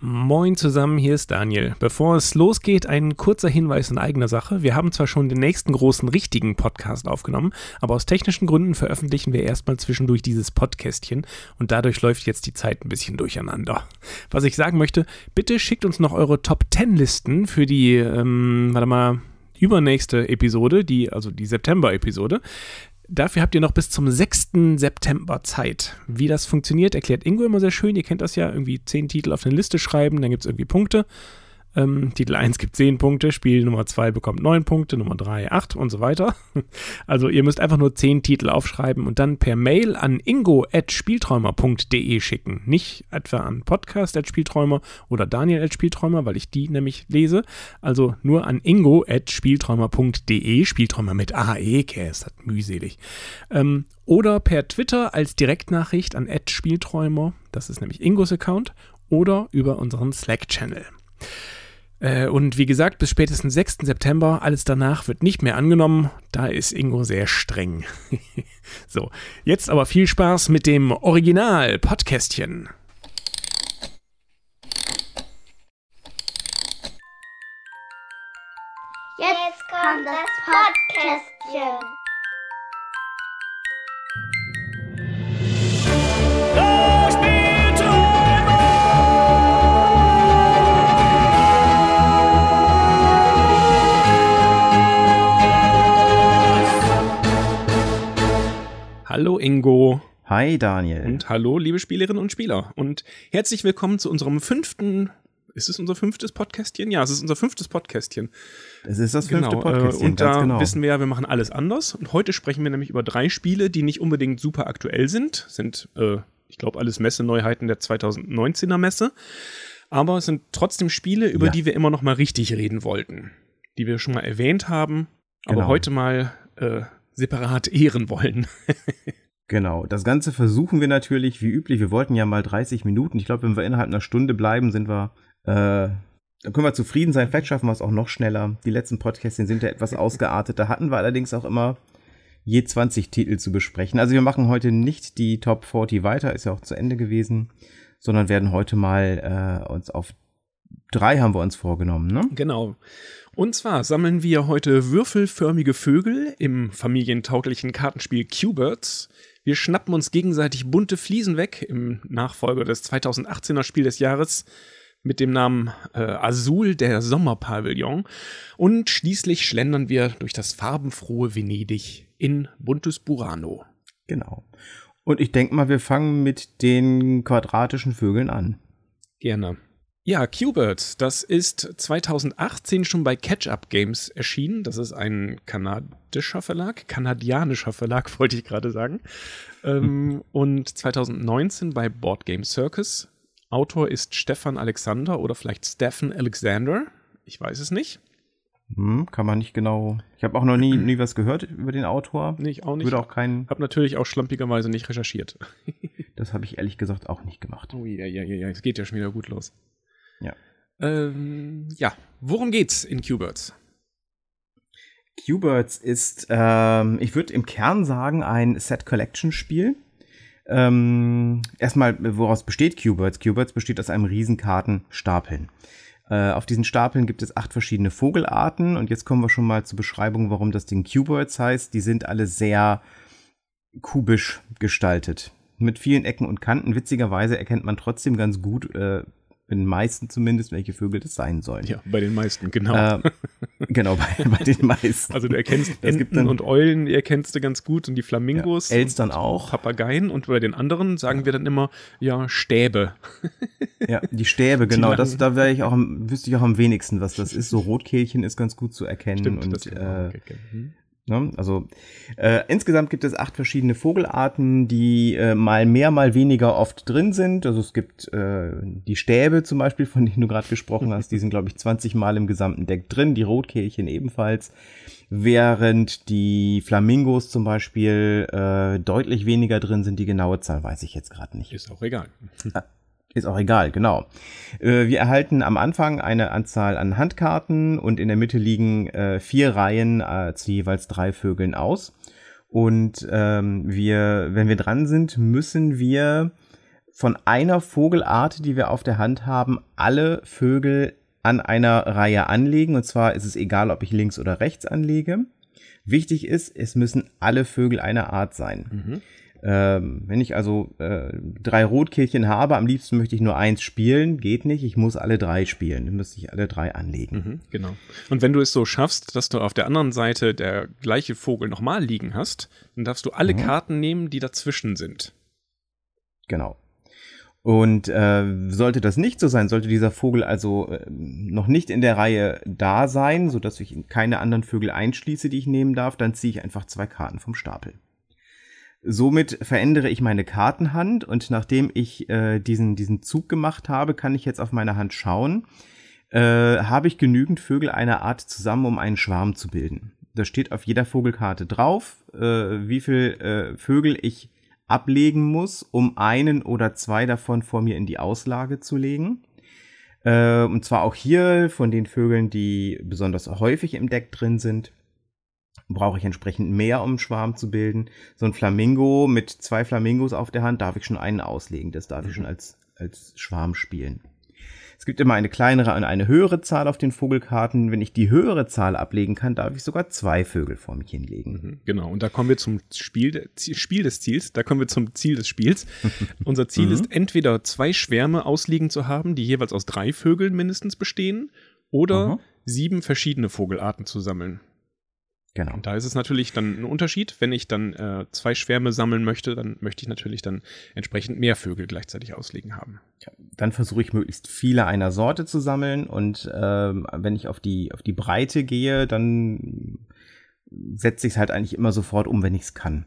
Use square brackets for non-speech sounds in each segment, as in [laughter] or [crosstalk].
Moin zusammen, hier ist Daniel. Bevor es losgeht, ein kurzer Hinweis in eigener Sache. Wir haben zwar schon den nächsten großen richtigen Podcast aufgenommen, aber aus technischen Gründen veröffentlichen wir erstmal zwischendurch dieses Podcastchen und dadurch läuft jetzt die Zeit ein bisschen durcheinander. Was ich sagen möchte, bitte schickt uns noch eure Top 10 Listen für die, ähm, warte mal, übernächste Episode, die, also die September-Episode. Dafür habt ihr noch bis zum 6. September Zeit. Wie das funktioniert, erklärt Ingo immer sehr schön. Ihr kennt das ja, irgendwie zehn Titel auf eine Liste schreiben, dann gibt es irgendwie Punkte. Ähm, Titel 1 gibt 10 Punkte, Spiel Nummer 2 bekommt 9 Punkte, Nummer 3 8 und so weiter. [laughs] Also ihr müsst einfach nur 10 Titel aufschreiben und dann per Mail an ingo.spielträumer.de schicken. Nicht etwa an podcast.spielträumer oder daniel.spielträumer, weil ich die nämlich lese. Also nur an ingo.spielträumer.de, Spielträumer mit AE, ist das mühselig. Ähm, oder per Twitter als Direktnachricht an @spielträumer, das ist nämlich Ingos Account, oder über unseren Slack-Channel. Äh, und wie gesagt, bis spätestens 6. September, alles danach wird nicht mehr angenommen. Da ist Ingo sehr streng. [laughs] so, jetzt aber viel Spaß mit dem Original-Podcastchen. Jetzt kommt das Podcastchen. Hallo Ingo. Hi Daniel. Und hallo liebe Spielerinnen und Spieler. Und herzlich willkommen zu unserem fünften, ist es unser fünftes Podcastchen? Ja, es ist unser fünftes Podcastchen. Es ist das fünfte Genau, Podcastchen, äh, und da genau. wissen wir ja, wir machen alles anders. Und heute sprechen wir nämlich über drei Spiele, die nicht unbedingt super aktuell sind. Sind, äh, ich glaube, alles Messeneuheiten der 2019er Messe. Aber es sind trotzdem Spiele, über Ja. die wir immer noch mal richtig reden wollten. Die wir schon mal erwähnt haben, aber Genau. heute mal äh, separat ehren wollen. [laughs] Genau, das Ganze versuchen wir natürlich wie üblich. Wir wollten ja mal 30 Minuten. Ich glaube, wenn wir innerhalb einer Stunde bleiben, sind wir, äh, dann können wir zufrieden sein. Vielleicht schaffen wir es auch noch schneller. Die letzten Podcasts sind ja etwas [laughs] ausgeartet. Da hatten wir allerdings auch immer je 20 Titel zu besprechen. Also wir machen heute nicht die Top 40 weiter, ist ja auch zu Ende gewesen, sondern werden heute mal äh, uns auf drei haben wir uns vorgenommen, ne? Genau. Und zwar sammeln wir heute würfelförmige Vögel im familientauglichen Kartenspiel Q-Birds. Wir schnappen uns gegenseitig bunte Fliesen weg im Nachfolger des 2018er Spiel des Jahres mit dem Namen äh, Azul, der Sommerpavillon. Und schließlich schlendern wir durch das farbenfrohe Venedig in buntes Burano. Genau. Und ich denke mal, wir fangen mit den quadratischen Vögeln an. Gerne. Ja, Q-Birds, das ist 2018 schon bei Catch-Up Games erschienen. Das ist ein kanadischer Verlag, kanadianischer Verlag, [laughs] wollte ich gerade sagen. ähm, und 2019 bei Board Game Circus. Autor ist Stefan Alexander oder vielleicht Stephen Alexander. Ich weiß es nicht. Hm, kann man nicht genau. Ich habe auch noch nie, nie was gehört über den Autor. Nee, ich auch nicht. Würde auch keinen. Hab natürlich auch schlampigerweise nicht recherchiert. Das habe ich ehrlich gesagt auch nicht gemacht. Oh ja, ja, ja, ja, es geht ja schon wieder gut los. Ja. Ähm, ja, worum geht's in Q-Birds? Q-Birds ist, ähm, ich würde im Kern sagen, ein Set-Collection-Spiel. Ähm, erstmal, woraus besteht Q-Birds? Q-Birds besteht aus einem riesen Kartenstapeln. Äh, auf diesen Stapeln gibt es acht verschiedene Vogelarten und jetzt kommen wir schon mal zur Beschreibung, warum das Ding Q-Birds heißt. Die sind alle sehr kubisch gestaltet. Mit vielen Ecken und Kanten. Witzigerweise erkennt man trotzdem ganz gut, äh, in den meisten zumindest, welche Vögel das sein sollen. Ja, bei den meisten, genau. Äh, [laughs] genau, bei, bei den meisten. Also du erkennst Es gibt Enten dann- und Eulen, die erkennst du ganz gut und die Flamingos. Ja, Elstern auch. Papageien und bei den anderen sagen wir dann immer, ja, Stäbe. Ja, die Stäbe, [laughs] genau. Das, da wäre ich auch am, wüsste ich auch am wenigsten, was das ist. So Rotkehlchen ist ganz gut zu erkennen. und, das äh, okay. Hm. Ne, also äh, insgesamt gibt es acht verschiedene Vogelarten, die äh, mal mehr, mal weniger oft drin sind. Also es gibt äh, die Stäbe zum Beispiel, von denen du gerade gesprochen hast, die sind, glaube ich, 20 Mal im gesamten Deck drin, die Rotkehlchen ebenfalls. Während die Flamingos zum Beispiel äh, deutlich weniger drin sind, die genaue Zahl weiß ich jetzt gerade nicht. Ist auch egal. Ist auch egal, genau. Äh, wir erhalten am Anfang eine Anzahl an Handkarten und in der Mitte liegen äh, vier Reihen äh, zu jeweils drei Vögeln aus. Und ähm, wir, wenn wir dran sind, müssen wir von einer Vogelart, die wir auf der Hand haben, alle Vögel an einer Reihe anlegen. Und zwar ist es egal, ob ich links oder rechts anlege. Wichtig ist, es müssen alle Vögel einer Art sein. Mhm. Ähm, wenn ich also äh, drei Rotkehlchen habe, am liebsten möchte ich nur eins spielen, geht nicht, ich muss alle drei spielen, dann müsste ich alle drei anlegen. Mhm, genau. Und wenn du es so schaffst, dass du auf der anderen Seite der gleiche Vogel nochmal liegen hast, dann darfst du alle mhm. Karten nehmen, die dazwischen sind. Genau. Und äh, sollte das nicht so sein, sollte dieser Vogel also äh, noch nicht in der Reihe da sein, sodass ich keine anderen Vögel einschließe, die ich nehmen darf, dann ziehe ich einfach zwei Karten vom Stapel. Somit verändere ich meine Kartenhand und nachdem ich äh, diesen, diesen Zug gemacht habe, kann ich jetzt auf meine Hand schauen, äh, habe ich genügend Vögel einer Art zusammen, um einen Schwarm zu bilden. Da steht auf jeder Vogelkarte drauf, äh, wie viel äh, Vögel ich ablegen muss, um einen oder zwei davon vor mir in die Auslage zu legen. Äh, und zwar auch hier von den Vögeln, die besonders häufig im Deck drin sind brauche ich entsprechend mehr, um einen Schwarm zu bilden. So ein Flamingo mit zwei Flamingos auf der Hand darf ich schon einen auslegen. Das darf ich schon mhm. als, als Schwarm spielen. Es gibt immer eine kleinere und eine höhere Zahl auf den Vogelkarten. Wenn ich die höhere Zahl ablegen kann, darf ich sogar zwei Vögel vor mich hinlegen. Mhm, genau, und da kommen wir zum Spiel, Spiel des Ziels. Da kommen wir zum Ziel des Spiels. [laughs] Unser Ziel mhm. ist entweder zwei Schwärme ausliegen zu haben, die jeweils aus drei Vögeln mindestens bestehen, oder mhm. sieben verschiedene Vogelarten zu sammeln. Genau. Und da ist es natürlich dann ein Unterschied. Wenn ich dann äh, zwei Schwärme sammeln möchte, dann möchte ich natürlich dann entsprechend mehr Vögel gleichzeitig ausliegen haben. Ja, dann versuche ich möglichst viele einer Sorte zu sammeln und ähm, wenn ich auf die, auf die Breite gehe, dann setze ich es halt eigentlich immer sofort um, wenn ich es kann.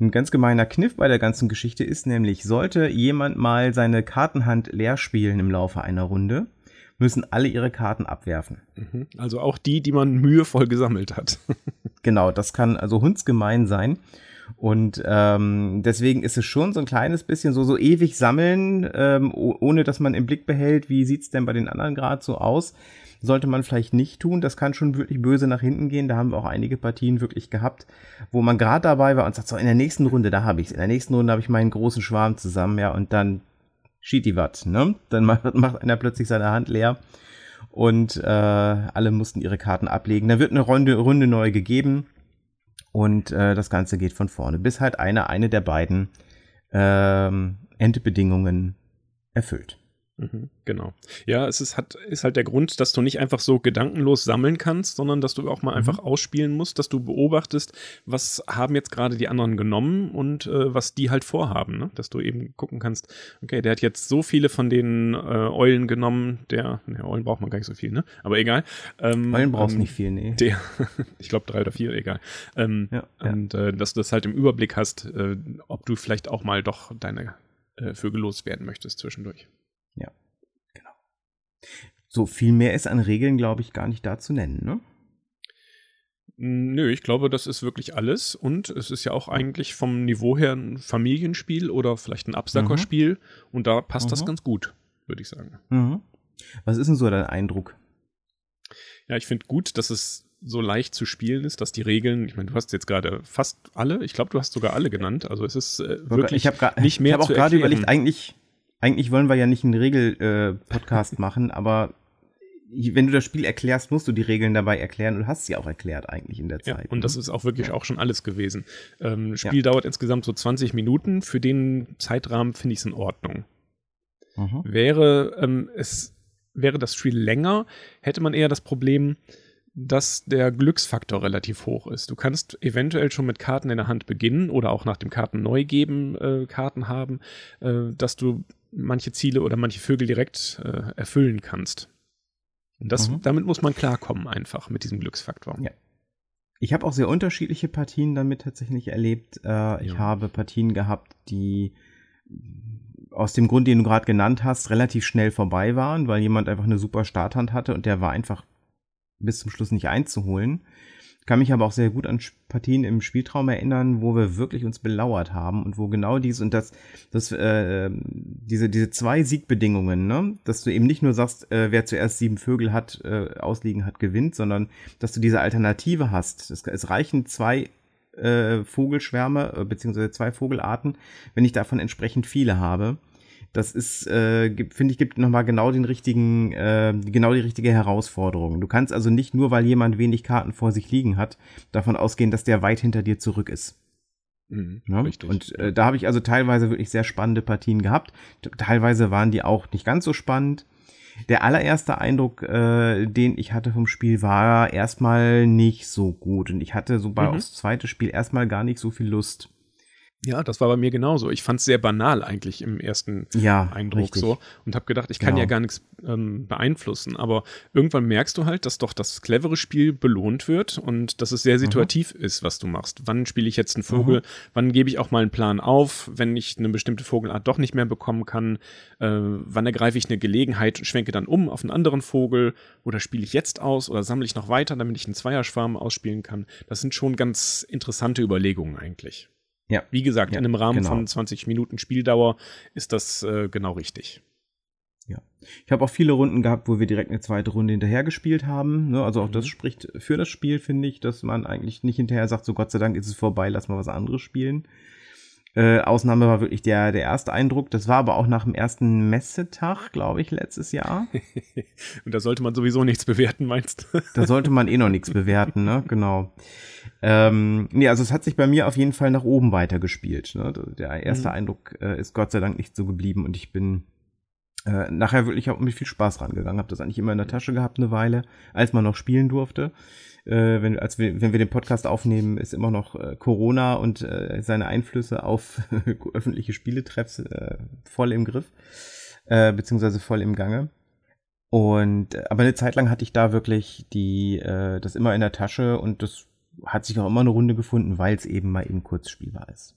Ein ganz gemeiner Kniff bei der ganzen Geschichte ist nämlich, sollte jemand mal seine Kartenhand leer spielen im Laufe einer Runde, müssen alle ihre Karten abwerfen. Mhm. Also auch die, die man mühevoll gesammelt hat. [laughs] genau, das kann also hundsgemein sein. Und ähm, deswegen ist es schon so ein kleines bisschen so, so ewig sammeln, ähm, ohne dass man im Blick behält, wie sieht's denn bei den anderen gerade so aus. Sollte man vielleicht nicht tun. Das kann schon wirklich böse nach hinten gehen. Da haben wir auch einige Partien wirklich gehabt, wo man gerade dabei war und sagt, so in der nächsten Runde, da habe ich's. In der nächsten Runde habe ich meinen großen Schwarm zusammen, ja, und dann Schitiwat, ne? Dann macht, [laughs] macht einer plötzlich seine Hand leer und äh, alle mussten ihre Karten ablegen. Da wird eine Runde, Runde neu gegeben und äh, das Ganze geht von vorne, bis halt einer eine der beiden ähm, Endbedingungen erfüllt. Mhm, genau. Ja, es ist, hat, ist halt der Grund, dass du nicht einfach so gedankenlos sammeln kannst, sondern dass du auch mal mhm. einfach ausspielen musst, dass du beobachtest, was haben jetzt gerade die anderen genommen und äh, was die halt vorhaben. Ne? Dass du eben gucken kannst, okay, der hat jetzt so viele von den äh, Eulen genommen, der, ne, Eulen braucht man gar nicht so viel, ne? Aber egal. Ähm, Eulen brauchst ähm, nicht viel, nee. Der, [laughs] ich glaube drei oder vier, egal. Ähm, ja, ja. Und äh, dass du das halt im Überblick hast, äh, ob du vielleicht auch mal doch deine äh, Vögel loswerden möchtest zwischendurch. Ja, genau. So viel mehr ist an Regeln, glaube ich, gar nicht da zu nennen, ne? Nö, ich glaube, das ist wirklich alles. Und es ist ja auch eigentlich vom Niveau her ein Familienspiel oder vielleicht ein Absackerspiel. Mhm. Und da passt mhm. das ganz gut, würde ich sagen. Mhm. Was ist denn so dein Eindruck? Ja, ich finde gut, dass es so leicht zu spielen ist, dass die Regeln, ich meine, du hast jetzt gerade fast alle, ich glaube, du hast sogar alle genannt. Also es ist äh, wirklich ich nicht mehr Ich habe auch gerade überlegt, eigentlich, eigentlich wollen wir ja nicht einen Regel-Podcast äh, [laughs] machen, aber wenn du das Spiel erklärst, musst du die Regeln dabei erklären und hast sie auch erklärt eigentlich in der Zeit. Ja, und das ne? ist auch wirklich ja. auch schon alles gewesen. Ähm, Spiel ja. dauert insgesamt so 20 Minuten. Für den Zeitrahmen finde ich es in Ordnung. Mhm. Wäre ähm, es wäre das Spiel länger, hätte man eher das Problem, dass der Glücksfaktor relativ hoch ist. Du kannst eventuell schon mit Karten in der Hand beginnen oder auch nach dem Karten neu geben äh, Karten haben, äh, dass du manche Ziele oder manche Vögel direkt äh, erfüllen kannst. Und das, mhm. damit muss man klarkommen einfach mit diesem Glücksfaktor. Ja. Ich habe auch sehr unterschiedliche Partien damit tatsächlich erlebt. Äh, ja. Ich habe Partien gehabt, die aus dem Grund, den du gerade genannt hast, relativ schnell vorbei waren, weil jemand einfach eine super Starthand hatte und der war einfach bis zum Schluss nicht einzuholen kann mich aber auch sehr gut an Partien im Spieltraum erinnern, wo wir wirklich uns belauert haben und wo genau dies und das, das äh, diese, diese zwei Siegbedingungen, ne, dass du eben nicht nur sagst, äh, wer zuerst sieben Vögel hat, äh, ausliegen hat, gewinnt, sondern dass du diese Alternative hast. Es, es reichen zwei äh, Vogelschwärme, äh, beziehungsweise zwei Vogelarten, wenn ich davon entsprechend viele habe Das ist, äh, finde ich, gibt nochmal genau den richtigen, äh, genau die richtige Herausforderung. Du kannst also nicht nur, weil jemand wenig Karten vor sich liegen hat, davon ausgehen, dass der weit hinter dir zurück ist. Mhm, Ja? Richtig. Und äh, da habe ich also teilweise wirklich sehr spannende Partien gehabt. Teilweise waren die auch nicht ganz so spannend. Der allererste Eindruck, äh, den ich hatte vom Spiel, war erstmal nicht so gut. Und ich hatte so bei Mhm. aufs zweite Spiel erstmal gar nicht so viel Lust. Ja, das war bei mir genauso. Ich fand es sehr banal eigentlich im ersten Ja, Eindruck richtig. so und habe gedacht, ich kann Genau. ja gar nichts ähm, beeinflussen. Aber irgendwann merkst du halt, dass doch das clevere Spiel belohnt wird und dass es Mhm. sehr situativ ist, was du machst. Wann spiele ich jetzt einen Vogel? Wann gebe ich auch mal einen Plan auf, wenn ich eine bestimmte Vogelart doch nicht mehr bekommen kann? Äh, wann ergreife ich eine Gelegenheit und schwenke dann um auf einen anderen Vogel? Oder spiele ich jetzt aus oder sammle ich noch weiter, damit ich einen Zweierschwarm ausspielen kann? Das sind schon ganz interessante Überlegungen eigentlich. Ja. Wie gesagt, Ja, in einem Rahmen genau. von 20 Minuten Spieldauer ist das äh, genau richtig. Ich habe auch viele Runden gehabt, wo wir direkt eine zweite Runde hinterher gespielt haben. Ne? Also auch Mhm. das spricht für das Spiel, finde ich, dass man eigentlich nicht hinterher sagt, so Gott sei Dank ist es vorbei, lass mal was anderes spielen. Äh, Ausnahme war wirklich der, der erste Eindruck. Das war aber auch nach dem ersten Messetag, glaube ich, letztes Jahr. [laughs] Und da sollte man sowieso nichts bewerten, meinst du? Da sollte man eh noch nichts bewerten, ne? Genau. Ähm, nee, also es hat sich bei mir auf jeden Fall nach oben weitergespielt. Ne? Der erste Mhm. Eindruck äh, ist Gott sei Dank nicht so geblieben und ich bin äh, nachher wirklich auch mit viel Spaß rangegangen. Habe das eigentlich immer in der Tasche gehabt eine Weile, als man noch spielen durfte. Äh, wenn, als wir, wenn wir den Podcast aufnehmen, ist immer noch äh, Corona und äh, seine Einflüsse auf [laughs] öffentliche Spieletreffs äh, voll im Griff, äh, beziehungsweise voll im Gange. Und äh, aber eine Zeit lang hatte ich da wirklich die das immer in der Tasche und das hat sich auch immer eine Runde gefunden, weil es eben mal eben kurz spielbar ist.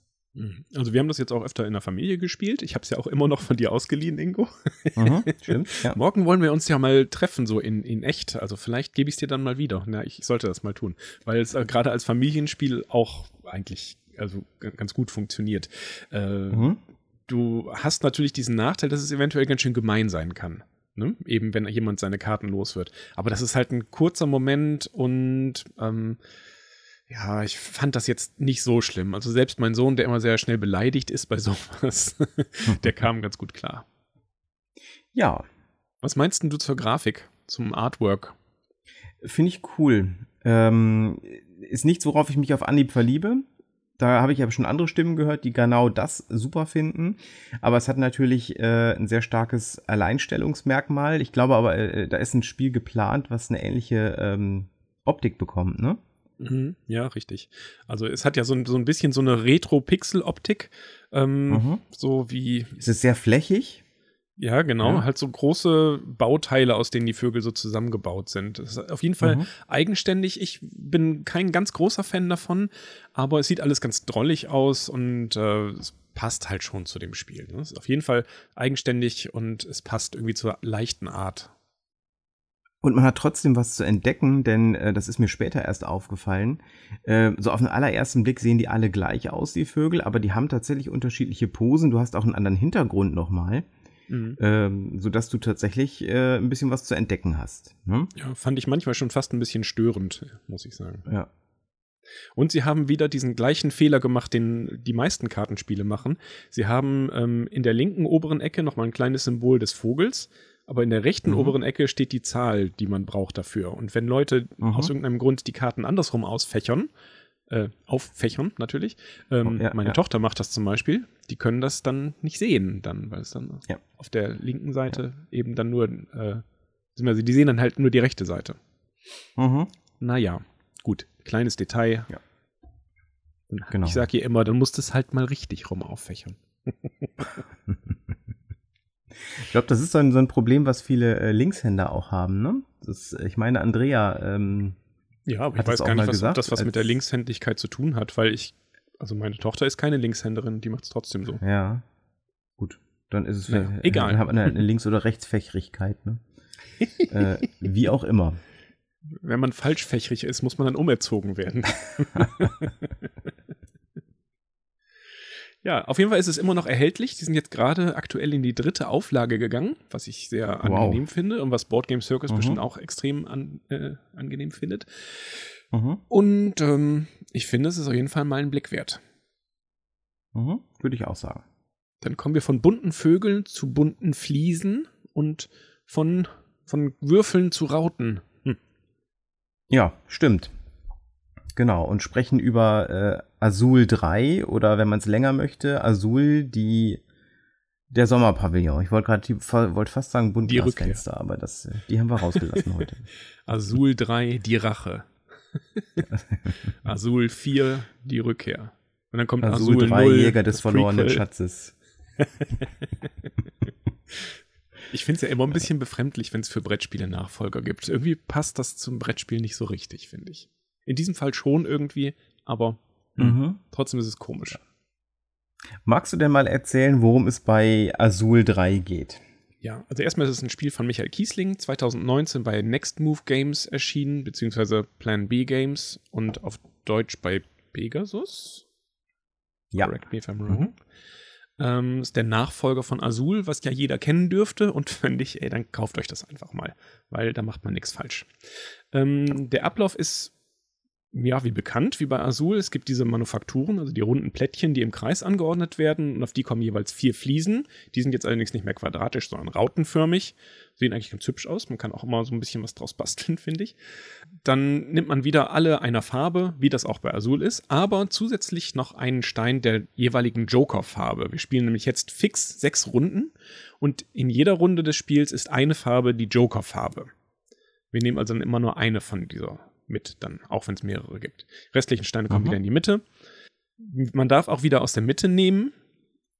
Also wir haben das jetzt auch öfter in der Familie gespielt. Ich habe es ja auch immer noch von dir ausgeliehen, Ingo. Mhm, [laughs] stimmt. Ja. Morgen wollen wir uns ja mal treffen, so in, in echt. Also vielleicht gebe ich es dir dann mal wieder. Na, ich sollte das mal tun, weil es äh, gerade als Familienspiel auch eigentlich also ganz gut funktioniert. Äh, Mhm. Du hast natürlich diesen Nachteil, dass es eventuell ganz schön gemein sein kann. Ne? Eben wenn jemand seine Karten los wird. Aber das ist halt ein kurzer Moment und ähm, ja, ich fand das jetzt nicht so schlimm. Also selbst mein Sohn, der immer sehr schnell beleidigt ist bei [laughs] sowas, der kam ganz gut klar. ja, Was meinst du zur Grafik, zum Artwork? finde ich cool. Ähm, ist nichts, worauf ich mich auf Anhieb verliebe. Da habe ich aber schon andere Stimmen gehört, die genau das super finden. Aber es hat natürlich äh, ein sehr starkes Alleinstellungsmerkmal. Ich glaube aber, äh, da ist ein Spiel geplant, was eine ähnliche ähm, Optik bekommt, ne? Mhm, ja, richtig. Also es hat ja so, ein- so ein bisschen so eine Retro-Pixel-Optik. Ähm, Mhm. So wie, Es ist sehr flächig. ja, genau, Ja. halt so große Bauteile, aus denen die Vögel so zusammengebaut sind. Das ist auf jeden Fall Mhm. eigenständig. Ich bin kein ganz großer Fan davon, aber es sieht alles ganz drollig aus und äh, es passt halt schon zu dem Spiel. Ne? Es ist auf jeden Fall eigenständig und es passt irgendwie zur leichten Art. Und man hat trotzdem was zu entdecken, denn äh, das ist mir später erst aufgefallen. Äh, so auf den allerersten Blick sehen die alle gleich aus, die Vögel, aber die haben tatsächlich unterschiedliche Posen. Du hast auch einen anderen Hintergrund nochmal, Mhm. ähm, sodass du tatsächlich äh, ein bisschen was zu entdecken hast. Ne? Ja, fand ich manchmal schon fast ein bisschen störend, muss ich sagen. Ja. Und sie haben wieder diesen gleichen Fehler gemacht, den die meisten Kartenspiele machen. Sie haben ähm, in der linken oberen Ecke nochmal ein kleines Symbol des Vogels, aber in der rechten Mhm. oberen Ecke steht die Zahl, die man braucht dafür. Und wenn Leute Mhm. aus irgendeinem Grund die Karten andersrum ausfächern, äh, auffächern natürlich, ähm, Oh, ja, meine ja. Tochter macht das zum Beispiel, die können das dann nicht sehen, dann, weil es dann Ja. auf der linken Seite eben dann nur, äh, die sehen dann halt nur die rechte Seite. Mhm. Naja, gut, kleines Detail. Ja. Genau. Ich sage ihr immer, dann musst du es halt mal richtig rum auffächern. [laughs] Ich glaube, das ist so ein, so ein Problem, was viele äh, Linkshänder auch haben. Ne? Das, ich meine, Andrea, ähm, Ja, aber Hat ich weiß gar nicht, was gesagt, das was mit der Linkshändigkeit zu tun hat, weil ich, also meine Tochter ist keine Linkshänderin, die macht es trotzdem so. ja, gut, dann ist es Naja, vielleicht- egal. Dann hat man eine Links- oder Rechtsfächerigkeit. Ne? [laughs] äh, wie auch immer. Wenn man falschfächrig ist, muss man dann umerzogen werden. [laughs] ja, auf jeden Fall ist es immer noch erhältlich. Die sind jetzt gerade aktuell in die dritte Auflage gegangen, was ich sehr Wow. angenehm finde und was Board Game Circus Mhm. bestimmt auch extrem an, äh, angenehm findet. Mhm. Und ähm, ich finde, es ist auf jeden Fall mal ein Blick wert. Mhm. Würde ich auch sagen. Dann kommen wir von bunten Vögeln zu bunten Fliesen und von, von Würfeln zu Rauten. Hm. Ja, stimmt. Genau, und sprechen über äh, Azul 3 oder wenn man es länger möchte, Azul die der Sommerpavillon. Ich wollte gerade wollte fast sagen Buntglasfenster, aber das äh, die haben wir rausgelassen heute. [laughs] Azul 3 die Rache. [laughs] Azul 4 die Rückkehr. Und dann kommt Azul, Azul 3 0, Jäger des verlorenen. Schatzes. [laughs] ich finde es ja immer ein bisschen befremdlich, wenn es für Brettspiele Nachfolger gibt. Irgendwie passt das zum Brettspiel nicht so richtig, finde ich. In diesem Fall schon irgendwie, aber mhm. trotzdem ist es komisch. Magst du denn mal erzählen, worum es bei Azul 3 geht? Ja, also erstmal ist es ein Spiel von Michael Kiesling, 2019 bei Next Move Games erschienen, beziehungsweise Plan B Games und auf Deutsch bei Pegasus. Ja. Correct me if I'm wrong. Mhm. Ähm, ist der Nachfolger von Azul, was ja jeder kennen dürfte. Und [laughs] finde ich, ey, dann kauft euch das einfach mal, weil da macht man nichts falsch. Ähm, der Ablauf ist ja, wie bekannt, wie bei Azul. Es gibt diese Manufakturen, also die runden Plättchen, die im Kreis angeordnet werden und auf die kommen jeweils vier Fliesen. Die sind jetzt allerdings nicht mehr quadratisch, sondern rautenförmig. Sehen eigentlich ganz hübsch aus. Man kann auch immer so ein bisschen was draus basteln, [laughs] finde ich. Dann nimmt man wieder alle einer Farbe, wie das auch bei Azul ist, aber zusätzlich noch einen Stein der jeweiligen Joker-Farbe. Wir spielen nämlich jetzt fix sechs Runden und in jeder Runde des Spiels ist eine Farbe die Joker-Farbe. Wir nehmen also immer nur eine von dieser mit, dann, auch wenn es mehrere gibt. Restlichen Steine kommen mhm. wieder in die Mitte. Man darf auch wieder aus der Mitte nehmen.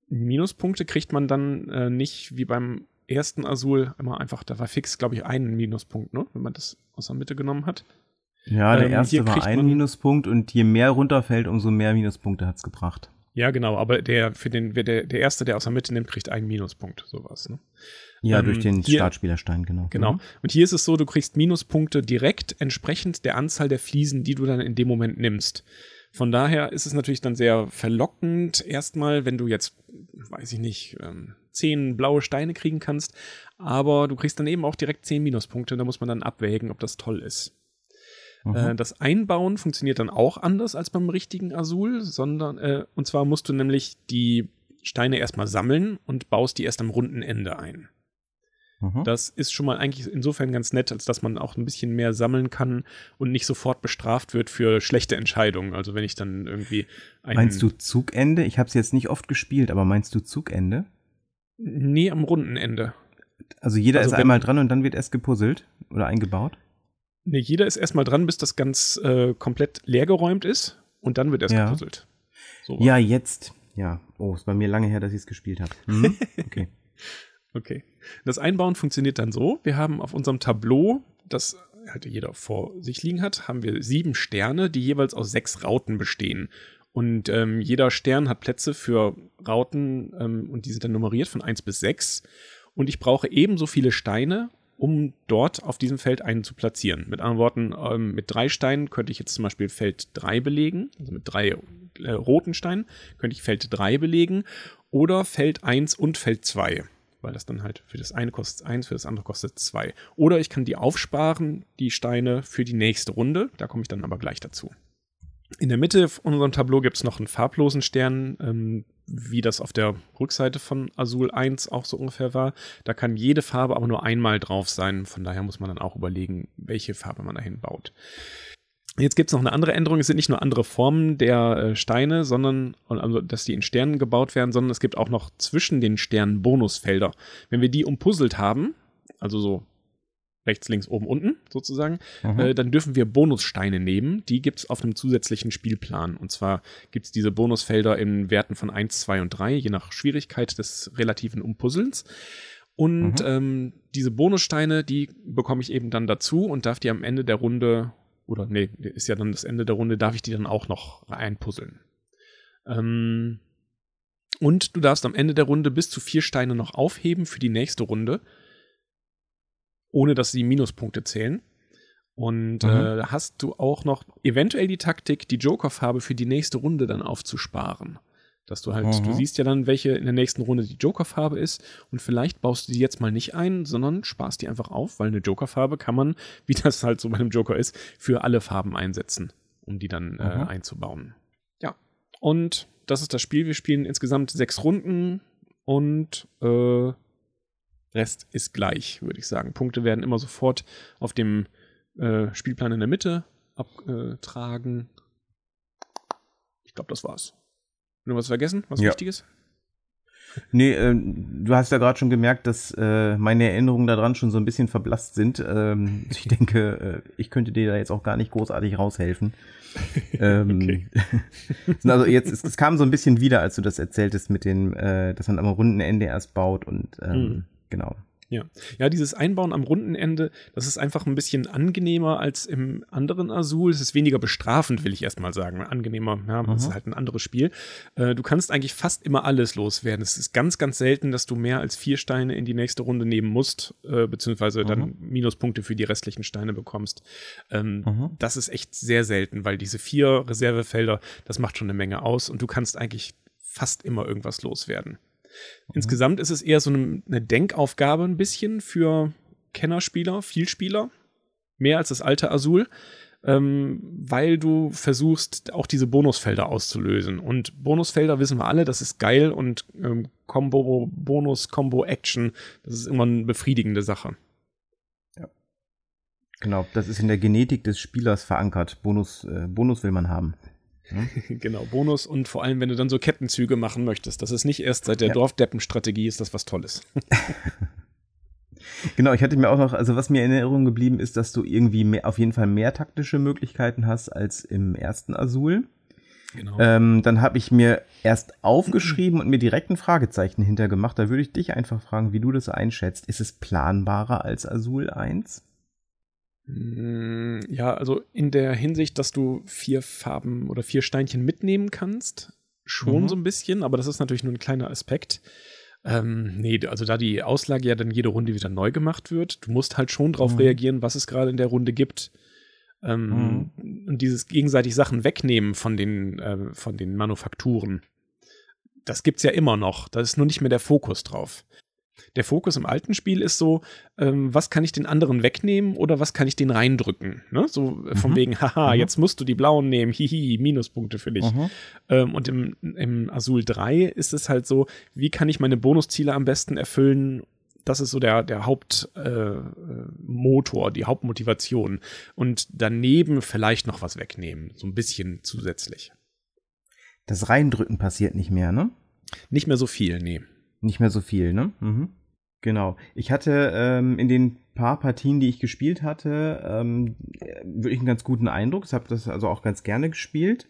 Minuspunkte kriegt man dann äh, nicht wie beim ersten Azul immer einfach, da war fix, glaube ich, einen Minuspunkt, ne? wenn man das aus der Mitte genommen hat. Ja, der ähm, erste war ein Minuspunkt und je mehr runterfällt, umso mehr Minuspunkte hat es gebracht. Ja, genau, aber der für den, der, der erste, der aus der Mitte nimmt, kriegt einen Minuspunkt, sowas. Ne? Ja, ähm, durch den hier, Startspielerstein, genau. Genau. Mhm. Und hier ist es so, du kriegst Minuspunkte direkt entsprechend der Anzahl der Fliesen, die du dann in dem Moment nimmst. Von daher ist es natürlich dann sehr verlockend, erstmal, wenn du jetzt, weiß ich nicht, ähm, zehn blaue Steine kriegen kannst, aber du kriegst dann eben auch direkt zehn Minuspunkte, da muss man dann abwägen, ob das toll ist. Mhm. Äh, das Einbauen funktioniert dann auch anders als beim richtigen Azul, sondern, äh, und zwar musst du nämlich die Steine erstmal sammeln und baust die erst am runden Ende ein. Mhm. Das ist schon mal eigentlich insofern ganz nett, als dass man auch ein bisschen mehr sammeln kann und nicht sofort bestraft wird für schlechte Entscheidungen. Also wenn ich dann irgendwie Meinst du Zugende? Ich habe es jetzt nicht oft gespielt, aber meinst du Zugende? Nee, am runden Ende. Also jeder also ist einmal dran und dann wird erst gepuzzelt oder eingebaut? Nee, jeder ist erstmal dran, bis das ganz äh, komplett leergeräumt ist und dann wird erst ja. gepuzzelt. So ja, jetzt. Ja. Oh, ist bei mir lange her, dass ich es gespielt habe. Hm? [laughs] Okay. okay. Das Einbauen funktioniert dann so: Wir haben auf unserem Tableau, das halt jeder vor sich liegen hat, haben wir sieben Sterne, die jeweils aus sechs Rauten bestehen. Und ähm, jeder Stern hat Plätze für Rauten ähm, und die sind dann nummeriert von 1 bis 6. Und ich brauche ebenso viele Steine, um dort auf diesem Feld einen zu platzieren. Mit anderen Worten, ähm, mit drei Steinen könnte ich jetzt zum Beispiel Feld 3 belegen, also mit drei äh, roten Steinen könnte ich Feld 3 belegen oder Feld 1 und Feld 2 weil das dann halt für das eine kostet eins, für das andere kostet zwei. Oder ich kann die aufsparen, die Steine, für die nächste Runde. Da komme ich dann aber gleich dazu. In der Mitte von unserem Tableau gibt es noch einen farblosen Stern, ähm, wie das auf der Rückseite von Azul 1 auch so ungefähr war. Da kann jede Farbe aber nur einmal drauf sein. Von daher muss man dann auch überlegen, welche Farbe man dahin baut. Jetzt gibt es noch eine andere Änderung. Es sind nicht nur andere Formen der äh, Steine, sondern, also, dass die in Sternen gebaut werden, sondern es gibt auch noch zwischen den Sternen Bonusfelder. Wenn wir die umpuzzelt haben, also so rechts, links, oben, unten sozusagen, mhm. äh, dann dürfen wir Bonussteine nehmen. Die gibt es auf einem zusätzlichen Spielplan. Und zwar gibt es diese Bonusfelder in Werten von 1, 2 und 3, je nach Schwierigkeit des relativen Umpuzzelns. Und mhm. ähm, diese Bonussteine, die bekomme ich eben dann dazu und darf die am Ende der Runde oder nee, ist ja dann das Ende der Runde, darf ich die dann auch noch einpuzzeln. Ähm, und du darfst am Ende der Runde bis zu vier Steine noch aufheben für die nächste Runde, ohne dass sie Minuspunkte zählen. Und mhm. äh, hast du auch noch eventuell die Taktik, die Joker-Farbe für die nächste Runde dann aufzusparen. Dass du halt, mhm. du siehst ja dann, welche in der nächsten Runde die Joker-Farbe ist und vielleicht baust du die jetzt mal nicht ein, sondern sparst die einfach auf, weil eine Joker-Farbe kann man, [laughs] wie das halt so bei einem Joker ist, für alle Farben einsetzen, um die dann äh, mhm. äh, einzubauen. Ja. Und das ist das Spiel. Wir spielen insgesamt sechs Runden. und äh, Rest ist gleich, würde ich sagen. Punkte werden immer sofort auf dem äh, Spielplan in der Mitte abtragen. Ich glaube, das war's. Nur was vergessen? Was Ja. Wichtiges? Nee, äh, du hast ja gerade schon gemerkt, dass äh, meine Erinnerungen daran schon so ein bisschen verblasst sind. Ähm, [laughs] ich denke, äh, ich könnte dir da jetzt auch gar nicht großartig raushelfen. [laughs] ähm, [laughs] also jetzt, es, es kam so ein bisschen wieder, als du das erzähltest mit dem, äh, dass man am Rundenende erst baut und ähm, Mhm. Genau. Ja. ja, dieses Einbauen am Rundenende, das ist einfach ein bisschen angenehmer als im anderen Azul. Es ist weniger bestrafend, will ich erstmal sagen. Angenehmer, ja, es ist halt ein anderes Spiel. Äh, du kannst eigentlich fast immer alles loswerden. Es ist ganz, ganz selten, dass du mehr als vier Steine in die nächste Runde nehmen musst, äh, beziehungsweise dann Minuspunkte für die restlichen Steine bekommst. Ähm, Mhm. Das ist echt sehr selten, weil diese vier Reservefelder, das macht schon eine Menge aus und du kannst eigentlich fast immer irgendwas loswerden. Insgesamt ist es eher so eine, Denkaufgabe ein bisschen für Kennerspieler, Vielspieler, mehr als das alte Azul, ähm, weil du versuchst, auch diese Bonusfelder auszulösen. Und Bonusfelder wissen wir alle, das ist geil und ähm, Combo, Bonus, Combo, Action, das ist immer eine befriedigende Sache. Genau, das ist in der Genetik des Spielers verankert. Bonus, äh, Bonus will man haben. [laughs] genau, Bonus und vor allem, wenn du dann so Kettenzüge machen möchtest. Das ist nicht erst seit der Ja. Dorfdeppenstrategie ist das was Tolles. [laughs] Genau, ich hatte mir auch noch, also was mir in Erinnerung geblieben ist, dass du irgendwie mehr, auf jeden Fall mehr taktische Möglichkeiten hast als im ersten Azul. Genau. Ähm, dann habe ich mir erst [clears throat] aufgeschrieben und mir direkt ein Fragezeichen hintergemacht. Da würde ich dich einfach fragen, wie du das einschätzt. Ist es planbarer als Azul 1? Mm, Ja, also in der Hinsicht, dass du vier Farben oder vier Steinchen mitnehmen kannst, schon Mhm. so ein bisschen, aber das ist natürlich nur ein kleiner Aspekt. Ähm, nee, also da die Auslage ja dann jede Runde wieder neu gemacht wird, du musst halt schon drauf Mhm. reagieren, was es gerade in der Runde gibt. Ähm, Und dieses gegenseitig Sachen wegnehmen von den, äh, von den Manufakturen, das gibt's ja immer noch. Da ist nur nicht mehr der Fokus drauf. Der Fokus im alten Spiel ist so, ähm, was kann ich den anderen wegnehmen oder was kann ich den reindrücken? Ne? So äh, von Mhm. wegen, haha, Mhm. jetzt musst du die blauen nehmen, hihi, Minuspunkte für dich. Ähm, und im, im Azul 3 ist es halt so, wie kann ich meine Bonusziele am besten erfüllen? Das ist so der, der Hauptmotor, äh, die Hauptmotivation. Und daneben vielleicht noch was wegnehmen, so ein bisschen zusätzlich. Das Reindrücken passiert nicht mehr, ne? Nicht mehr so viel, nee. Nicht mehr so viel, ne? Mhm. Genau. Ich hatte ähm, in den paar Partien, die ich gespielt hatte, ähm, äh, wirklich einen ganz guten Eindruck. Ich habe das also auch ganz gerne gespielt.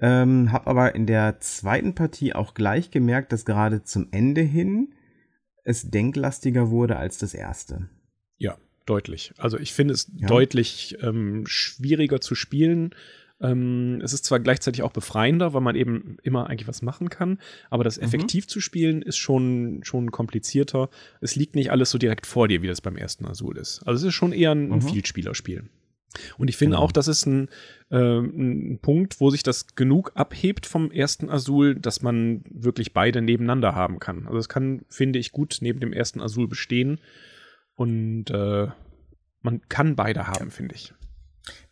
Ähm, habe aber in der zweiten Partie auch gleich gemerkt, dass gerade zum Ende hin es denklastiger wurde als das erste. Ja, deutlich. Also ich finde es Ja. deutlich ähm, schwieriger zu spielen. Ähm, es ist zwar gleichzeitig auch befreiender, weil man eben immer eigentlich was machen kann, aber das Mhm. effektiv zu spielen ist schon, schon komplizierter. Es liegt nicht alles so direkt vor dir, wie das beim ersten Azul ist. Also es ist schon eher ein, ein Mhm. Vielspielerspiel. Und ich finde Genau. auch, das ist ein, ähm, ein Punkt, wo sich das genug abhebt vom ersten Azul, dass man wirklich beide nebeneinander haben kann. Also es kann, finde ich, gut neben dem ersten Azul bestehen. Und äh, man kann beide haben, finde ich.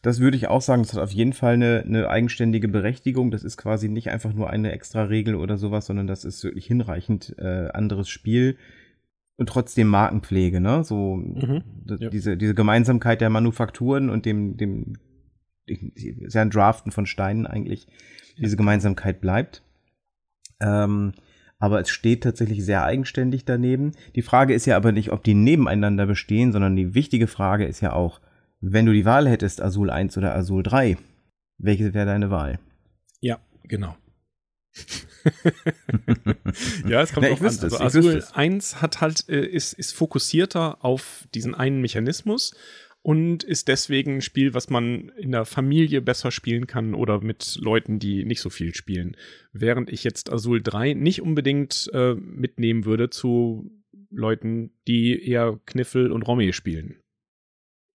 Das würde ich auch sagen, das hat auf jeden Fall eine, eine eigenständige Berechtigung. Das ist quasi nicht einfach nur eine extra Regel oder sowas, sondern das ist wirklich hinreichend äh, anderes Spiel und trotzdem Markenpflege, ne? So Mhm, ja. diese, diese Gemeinsamkeit der Manufakturen und dem, dem ist ja ein Draften von Steinen eigentlich, diese Gemeinsamkeit bleibt. Ähm, aber es steht tatsächlich sehr eigenständig daneben. Die Frage ist ja aber nicht, ob die nebeneinander bestehen, sondern die wichtige Frage ist ja auch, wenn du die Wahl hättest, Azul 1 oder Azul 3, welche wäre deine Wahl? Ja, genau. [laughs] ja, es kommt Na, drauf ich wüsste an. Also Azul wüsste es. 1 hat halt, äh, ist, ist fokussierter auf diesen einen Mechanismus und ist deswegen ein Spiel, was man in der Familie besser spielen kann oder mit Leuten, die nicht so viel spielen. Während ich jetzt Azul 3 nicht unbedingt äh, mitnehmen würde zu Leuten, die eher Kniffel und Romy spielen.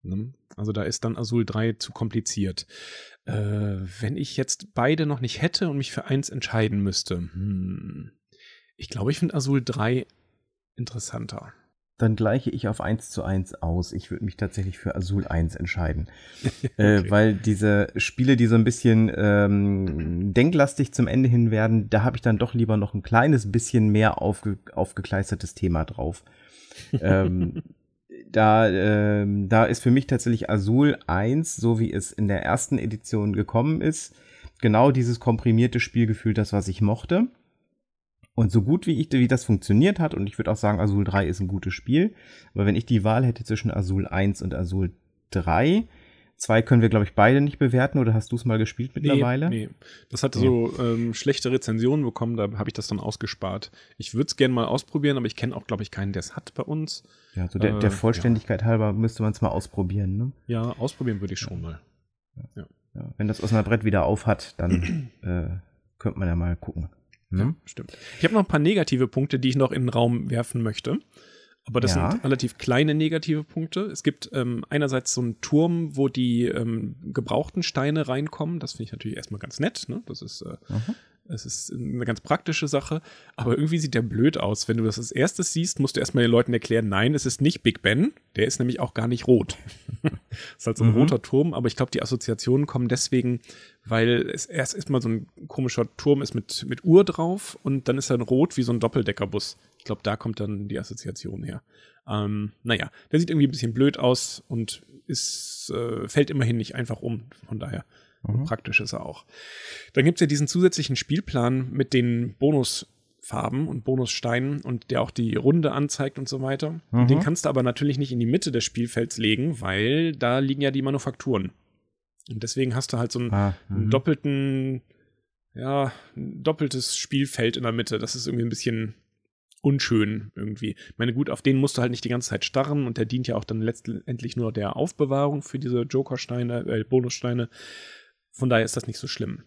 Ne? Also da ist dann Azul 3 zu kompliziert. Äh, wenn ich jetzt beide noch nicht hätte und mich für eins entscheiden müsste, hm, ich glaube, ich finde Azul 3 interessanter. dann gleiche ich auf 1 zu 1 aus. Ich würde mich tatsächlich für Azul 1 entscheiden. [laughs] äh, weil diese Spiele, die so ein bisschen ähm, denklastig zum Ende hin werden, da habe ich dann doch lieber noch ein kleines bisschen mehr aufge aufgekleistertes Thema drauf. [laughs] ähm, da, ähm, da ist für mich tatsächlich Azul 1, so wie es in der ersten Edition gekommen ist, genau dieses komprimierte Spielgefühl, das, was ich mochte. Und so gut wie ich, wie das funktioniert hat, und ich würde auch sagen, Azul 3 ist ein gutes Spiel, aber wenn ich die Wahl hätte zwischen Azul 1 und Azul 3, zwei können wir, glaube ich, beide nicht bewerten, oder hast du es mal gespielt mittlerweile? Nee, nee. das hatte so ähm, schlechte Rezensionen bekommen, da habe ich das dann ausgespart. Ich würde es gerne mal ausprobieren, aber ich kenne auch, glaube ich, keinen, der es hat bei uns. Ja, so der, der Äh, Vollständigkeit halber müsste man es mal ausprobieren, ne? Ja, ausprobieren würde ich schon mal. Ja, wenn das Osnabrett wieder auf hat, dann äh, könnte man ja mal gucken. Ja, Ne? stimmt. Ich habe noch ein paar negative Punkte, die ich noch in den Raum werfen möchte. Aber das Ja. sind relativ kleine negative Punkte. Es gibt ähm, einerseits so einen Turm, wo die ähm, gebrauchten Steine reinkommen. Das finde ich natürlich erstmal ganz nett. Ne? Das ist, äh, Mhm. Es ist eine ganz praktische Sache. Aber irgendwie sieht der blöd aus. Wenn du das als erstes siehst, musst du erstmal den Leuten erklären, nein, es ist nicht Big Ben. Der ist nämlich auch gar nicht rot. [laughs] das ist halt so ein Mhm. roter Turm. Aber ich glaube, die Assoziationen kommen deswegen, weil es erst erstmal so ein komischer Turm ist mit, mit Uhr drauf und dann ist er rot wie so ein Doppeldeckerbus. Ich glaube, da kommt dann die Assoziation her. Ähm, naja, der sieht irgendwie ein bisschen blöd aus und ist, äh, fällt immerhin nicht einfach um. Von daher Mhm. praktisch ist er auch. Dann gibt es ja diesen zusätzlichen Spielplan mit den Bonusfarben und Bonussteinen und der auch die Runde anzeigt und so weiter. Mhm. Den kannst du aber natürlich nicht in die Mitte des Spielfelds legen, weil da liegen ja die Manufakturen. Und deswegen hast du halt so einen, Ah, einen mhm. doppelten, ja, ein doppeltes Spielfeld in der Mitte. Das ist irgendwie ein bisschen unschön irgendwie. Ich meine, gut, auf den musst du halt nicht die ganze Zeit starren und der dient ja auch dann letztendlich nur der Aufbewahrung für diese Jokersteine, äh, Bonussteine. Von daher ist das nicht so schlimm.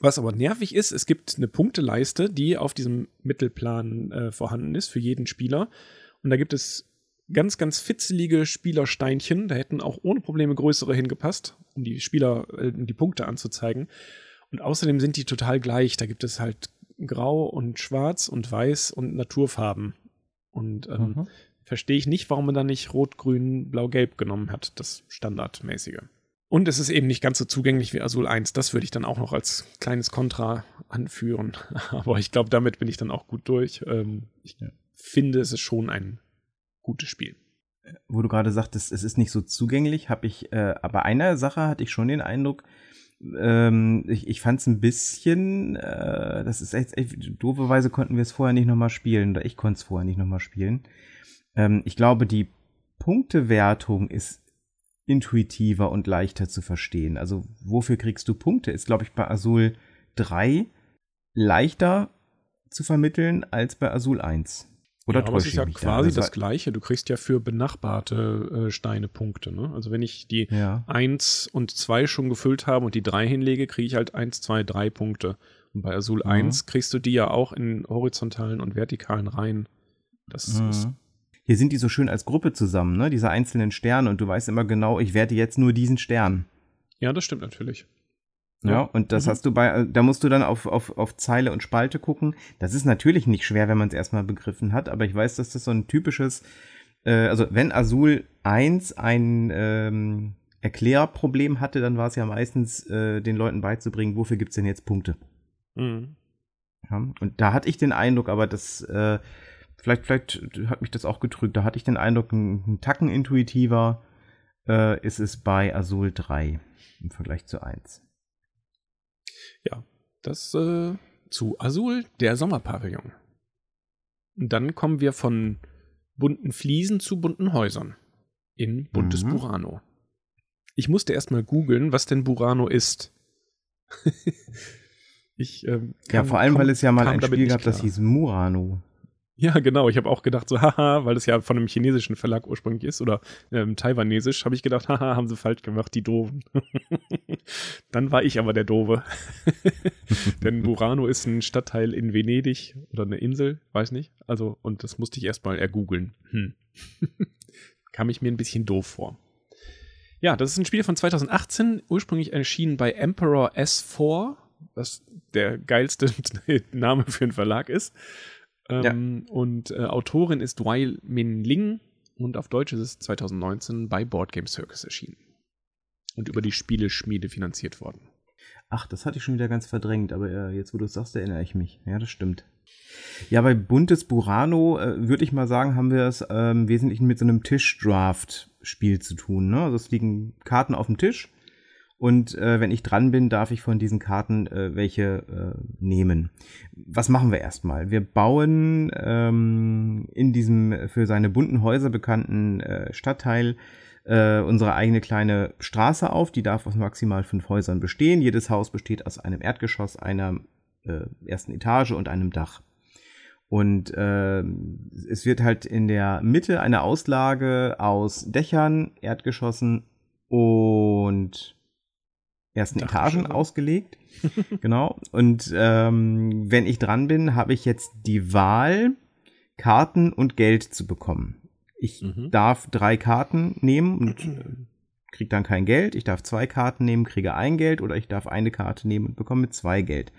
Was aber nervig ist, es gibt eine Punkteleiste, die auf diesem Mittelplan äh, vorhanden ist für jeden Spieler. Und da gibt es ganz, ganz fitzelige Spielersteinchen. Da hätten auch ohne Probleme größere hingepasst, um die Spieler, äh, um die Punkte anzuzeigen. Und außerdem sind die total gleich. Da gibt es halt Grau und Schwarz und Weiß und Naturfarben. Und ähm, Mhm. verstehe ich nicht, warum man da nicht Rot, Grün, Blau, Gelb genommen hat, das Standardmäßige. Und es ist eben nicht ganz so zugänglich wie Azul 1. Das würde ich dann auch noch als kleines Kontra anführen. [laughs] Aber ich glaube, damit bin ich dann auch gut durch. Ähm, ich Ja. finde, es ist schon ein gutes Spiel. wo du gerade sagtest, es ist nicht so zugänglich, habe ich, äh, aber einer Sache hatte ich schon den Eindruck, ähm, ich, ich fand es ein bisschen, äh, das ist echt, echt dooferweise konnten wir es vorher nicht nochmal spielen, oder ich konnte es vorher nicht nochmal spielen. Ähm, ich glaube, die Punktewertung ist intuitiver und leichter zu verstehen. Also, wofür kriegst du Punkte? Ist, glaube ich, bei Azul 3 leichter zu vermitteln als bei Azul 1. Oder ja, aber es ist ja mich da? quasi Also, das Gleiche. Du kriegst ja für benachbarte äh, Steine Punkte. Ne? Also wenn ich die Ja. 1 und 2 schon gefüllt habe und die 3 hinlege, kriege ich halt 1, 2, 3 Punkte. Und bei Azul Mhm. 1 kriegst du die ja auch in horizontalen und vertikalen Reihen. Das ist Mhm. Hier sind die so schön als Gruppe zusammen, ne? Diese einzelnen Sterne und du weißt immer genau, ich werte jetzt nur diesen Stern. Ja, das stimmt natürlich. Ja, und das Mhm. hast du bei, da musst du dann auf, auf, auf Zeile und Spalte gucken. Das ist natürlich nicht schwer, wenn man es erstmal begriffen hat, aber ich weiß, dass das so ein typisches, äh, also wenn Azul 1 ein ähm, Erklärproblem hatte, dann war es ja meistens, äh, den Leuten beizubringen, wofür gibt's denn jetzt Punkte? Mhm. Ja, und da hatte ich den Eindruck, aber das, äh, vielleicht, vielleicht hat mich das auch getrügt, da hatte ich den Eindruck, ein, ein Tacken intuitiver äh, ist es bei Azul 3 im Vergleich zu 1. Das äh, zu Azul, der Sommerpavillon. Und dann kommen wir von bunten Fliesen zu bunten Häusern in buntes Mhm. Burano. Ich musste erstmal googeln, was denn Burano ist. [laughs] ich, ähm, Ja, kam- vor allem, weil es ja mal ein Spiel gab, das hieß Murano. Ja, genau. Ich habe auch gedacht, so, haha, weil es ja von einem chinesischen Verlag ursprünglich ist oder ähm, taiwanesisch, habe ich gedacht, haha, haben sie falsch gemacht, die Doofen. [laughs] Dann war ich aber der Dove. [laughs] Denn Burano ist ein Stadtteil in Venedig oder eine Insel, weiß nicht. Also, und das musste ich erstmal ergoogeln. Hm. [laughs] Kam ich mir ein bisschen doof vor. Ja, das ist ein Spiel von 2018, ursprünglich erschienen bei Emperor S4, was der geilste Name für einen Verlag ist. Ähm, ja. Und äh, Autorin ist Wai Min Ling und auf Deutsch ist es 2019 bei Board Game Circus erschienen. Und über die Spieleschmiede finanziert worden. Ach, das hatte ich schon wieder ganz verdrängt, aber äh, jetzt, wo du es sagst, erinnere ich mich. Ja, das stimmt. Ja, bei Buntes Burano äh, würde ich mal sagen, haben wir es äh, im Wesentlichen mit so einem Tischdraft-Spiel zu tun. Ne? Also es liegen Karten auf dem Tisch und äh, wenn ich dran bin, darf ich von diesen Karten äh, welche äh, nehmen. Was machen wir erstmal? Wir bauen ähm, in diesem für seine bunten Häuser bekannten äh, Stadtteil äh, unsere eigene kleine Straße auf. Die darf aus maximal fünf Häusern bestehen. Jedes Haus besteht aus einem Erdgeschoss, einer äh, ersten Etage und einem Dach. Und äh, es wird halt in der Mitte eine Auslage aus Dächern, Erdgeschossen und ersten Etagen ausgelegt. [laughs] genau. Und ähm, wenn ich dran bin, habe ich jetzt die Wahl, Karten und Geld zu bekommen. Ich mhm. darf drei Karten nehmen und äh, [clears throat] kriege dann kein Geld. Ich darf zwei Karten nehmen, kriege ein Geld oder ich darf eine Karte nehmen und bekomme zwei Geld.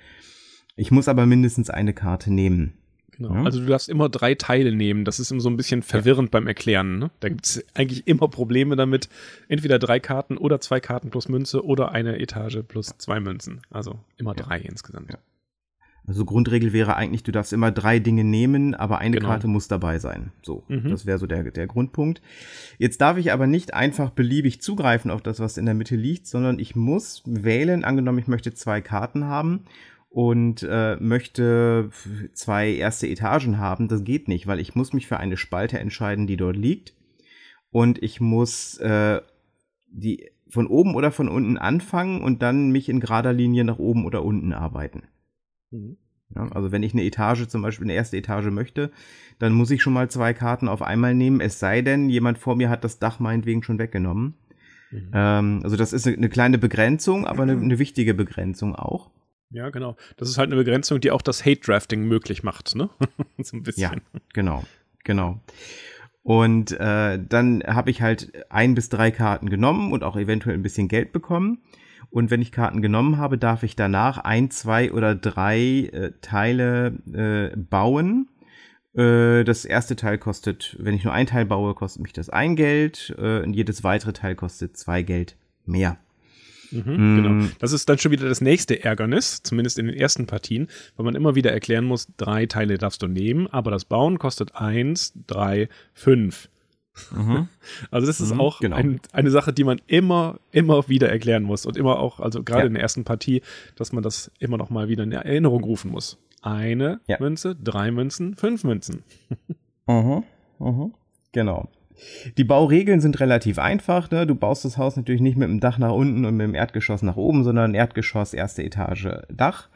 Ich muss aber mindestens eine Karte nehmen. Genau. Ja. Also du darfst immer drei Teile nehmen. Das ist immer so ein bisschen verwirrend ja. beim Erklären. Ne? Da gibt es eigentlich immer Probleme damit. Entweder drei Karten oder zwei Karten plus Münze oder eine Etage plus zwei Münzen. Also immer ja. drei insgesamt. Also Grundregel wäre eigentlich, du darfst immer drei Dinge nehmen, aber eine genau. Karte muss dabei sein. So, mhm. das wäre so der, der Grundpunkt. Jetzt darf ich aber nicht einfach beliebig zugreifen auf das, was in der Mitte liegt, sondern ich muss wählen, angenommen, ich möchte zwei Karten haben und äh, möchte zwei erste Etagen haben. Das geht nicht, weil ich muss mich für eine Spalte entscheiden, die dort liegt. Und ich muss äh, die von oben oder von unten anfangen und dann mich in gerader Linie nach oben oder unten arbeiten. Mhm. Ja, also wenn ich eine Etage, zum Beispiel eine erste Etage möchte, dann muss ich schon mal zwei Karten auf einmal nehmen, es sei denn, jemand vor mir hat das Dach meinetwegen schon weggenommen. Mhm. Ähm, also das ist eine, kleine Begrenzung, aber eine, eine wichtige Begrenzung auch. Ja, genau. Das ist halt eine Begrenzung, die auch das Hate-Drafting möglich macht, ne? [laughs] so ein bisschen. Ja, genau, genau. Und äh, dann habe ich halt ein bis drei Karten genommen und auch eventuell ein bisschen Geld bekommen. Und wenn ich Karten genommen habe, darf ich danach ein, zwei oder drei äh, Teile äh, bauen. Äh, das erste Teil kostet, wenn ich nur ein Teil baue, kostet mich das ein Geld. Äh, und jedes weitere Teil kostet zwei Geld mehr. Mhm, Genau. Mm. Das ist dann schon wieder das nächste Ärgernis, zumindest in den ersten Partien, weil man immer wieder erklären muss, drei Teile darfst du nehmen, aber das Bauen kostet eins, drei, fünf. Mhm. [laughs] Also das ist mhm, auch genau. ein, eine Sache, die man immer, immer wieder erklären muss und immer auch, also gerade ja. in der ersten Partie, dass man das immer noch mal wieder in Erinnerung rufen muss. Eine ja. Münze, drei Münzen, fünf Münzen. [laughs] mhm, mhm, genau. Die Bauregeln sind relativ einfach. Ne? Du baust das Haus natürlich nicht mit dem Dach nach unten und mit dem Erdgeschoss nach oben, sondern Erdgeschoss, erste Etage, Dach.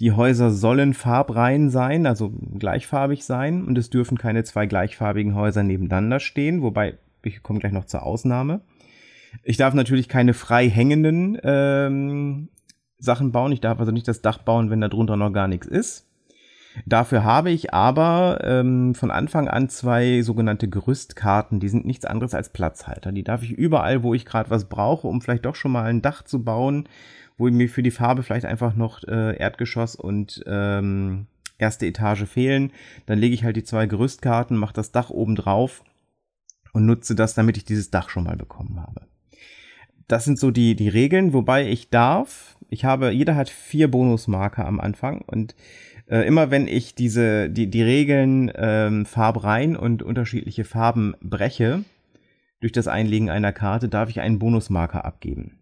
Die Häuser sollen farbrein sein, also gleichfarbig sein, und es dürfen keine zwei gleichfarbigen Häuser nebeneinander stehen, wobei ich komme gleich noch zur Ausnahme. Ich darf natürlich keine frei hängenden ähm, Sachen bauen. Ich darf also nicht das Dach bauen, wenn da drunter noch gar nichts ist. Dafür habe ich aber ähm, von Anfang an zwei sogenannte Gerüstkarten. Die sind nichts anderes als Platzhalter. Die darf ich überall, wo ich gerade was brauche, um vielleicht doch schon mal ein Dach zu bauen, wo mir für die Farbe vielleicht einfach noch äh, Erdgeschoss und ähm, erste Etage fehlen. Dann lege ich halt die zwei Gerüstkarten, mache das Dach oben drauf und nutze das, damit ich dieses Dach schon mal bekommen habe. Das sind so die, die Regeln, wobei ich darf, ich habe, jeder hat vier Bonusmarker am Anfang und äh, immer wenn ich diese, die, die Regeln ähm, farbrein und unterschiedliche Farben breche, durch das Einlegen einer Karte, darf ich einen Bonusmarker abgeben.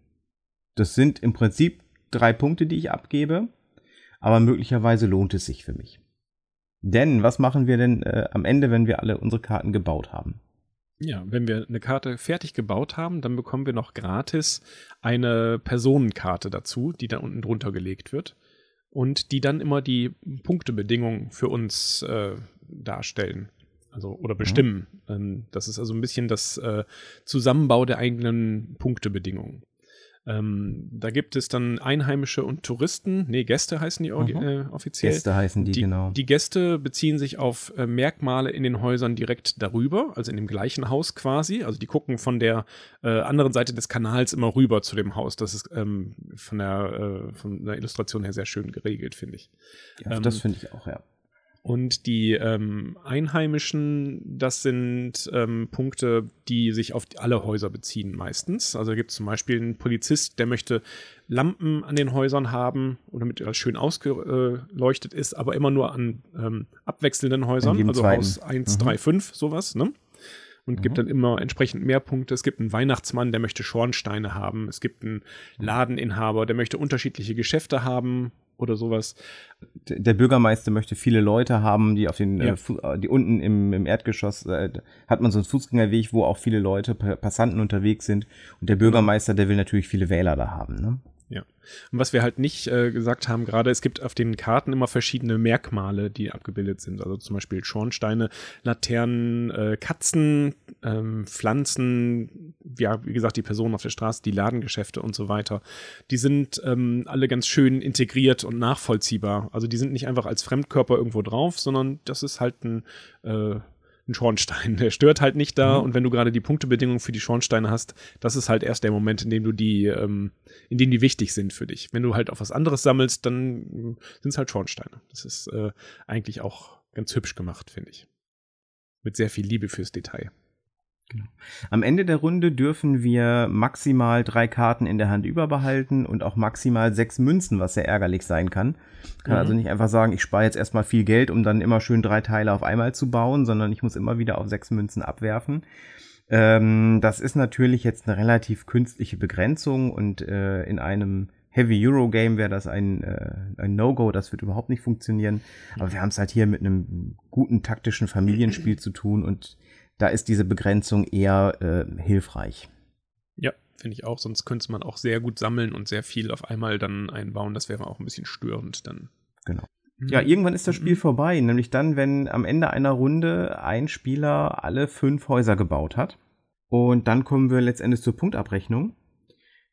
Das sind im Prinzip drei Punkte, die ich abgebe, aber möglicherweise lohnt es sich für mich. Denn was machen wir denn äh, am Ende, wenn wir alle unsere Karten gebaut haben? Ja, wenn wir eine Karte fertig gebaut haben, dann bekommen wir noch gratis eine Personenkarte dazu, die dann unten drunter gelegt wird und die dann immer die Punktebedingungen für uns äh, darstellen. Also oder mhm. bestimmen. Mhm. das ist also ein bisschen das äh, Zusammenbau der eigenen Punktebedingungen. Ähm, da gibt es dann Einheimische und Touristen, nee, Gäste heißen die mhm. äh, offiziell. Gäste heißen die, die, genau. Die Gäste beziehen sich auf äh, Merkmale in den Häusern direkt darüber, also in dem gleichen Haus quasi. Also die gucken von der äh, anderen Seite des Kanals immer rüber zu dem Haus. Das ist ähm, von, der, äh, von der Illustration her sehr schön geregelt, finde ich. Ja, ähm, das finde ich auch, ja. Und die ähm, Einheimischen, das sind ähm, Punkte, die sich auf alle Häuser beziehen meistens. Also gibt es zum Beispiel einen Polizist, der möchte Lampen an den Häusern haben, damit das schön ausgeleuchtet ist, aber immer nur an ähm, abwechselnden Häusern, also. Haus 1, Mhm. 3, 5, sowas, ne? Und gibt dann immer entsprechend mehr Punkte. Es gibt einen Weihnachtsmann, der möchte Schornsteine haben. Es gibt einen Ladeninhaber, der möchte unterschiedliche Geschäfte haben oder sowas. Der Bürgermeister möchte viele Leute haben, die auf den, Ja. äh, Fu- äh, die unten im, im Erdgeschoss äh, hat man so einen Fußgängerweg, wo auch viele Leute, Pa- Passanten unterwegs sind. Und der Bürgermeister, der will natürlich viele Wähler da haben. Ne? Ja. Und was wir halt nicht äh, gesagt haben, gerade es gibt auf den Karten immer verschiedene Merkmale, die abgebildet sind. Also zum Beispiel Schornsteine, Laternen, äh, Katzen, ähm, Pflanzen, ja, wie gesagt, die Personen auf der Straße, die Ladengeschäfte und so weiter. Die sind ähm, alle ganz schön integriert und nachvollziehbar. Also die sind nicht einfach als Fremdkörper irgendwo drauf, sondern das ist halt ein äh, ein Schornstein. Der stört halt nicht da und wenn du gerade die Punktebedingungen für die Schornsteine hast, das ist halt erst der Moment, in dem du die, ähm, in dem die wichtig sind für dich. Wenn du halt auf was anderes sammelst, dann sind es halt Schornsteine. Das ist äh, eigentlich auch ganz hübsch gemacht, finde ich. Mit sehr viel Liebe fürs Detail. Am Ende der Runde dürfen wir maximal drei Karten in der Hand überbehalten und auch maximal sechs Münzen, was sehr ärgerlich sein kann. Kann Mhm. also nicht einfach sagen, ich spare jetzt erstmal viel Geld, um dann immer schön drei Teile auf einmal zu bauen, sondern ich muss immer wieder auf sechs Münzen abwerfen. Ähm, das ist natürlich jetzt eine relativ künstliche Begrenzung und äh, in einem Heavy Euro Game wäre das ein, äh, ein No-Go, das wird überhaupt nicht funktionieren. Aber wir haben es halt hier mit einem guten taktischen Familienspiel zu tun und da ist diese Begrenzung eher äh, hilfreich. Ja, finde ich auch. Sonst könnte man auch sehr gut sammeln und sehr viel auf einmal dann einbauen. Das wäre auch ein bisschen störend dann. Genau. Mhm. Ja, irgendwann ist das Spiel vorbei, nämlich dann, wenn am Ende einer Runde ein Spieler alle fünf Häuser gebaut hat. Und dann kommen wir letztendlich zur Punktabrechnung.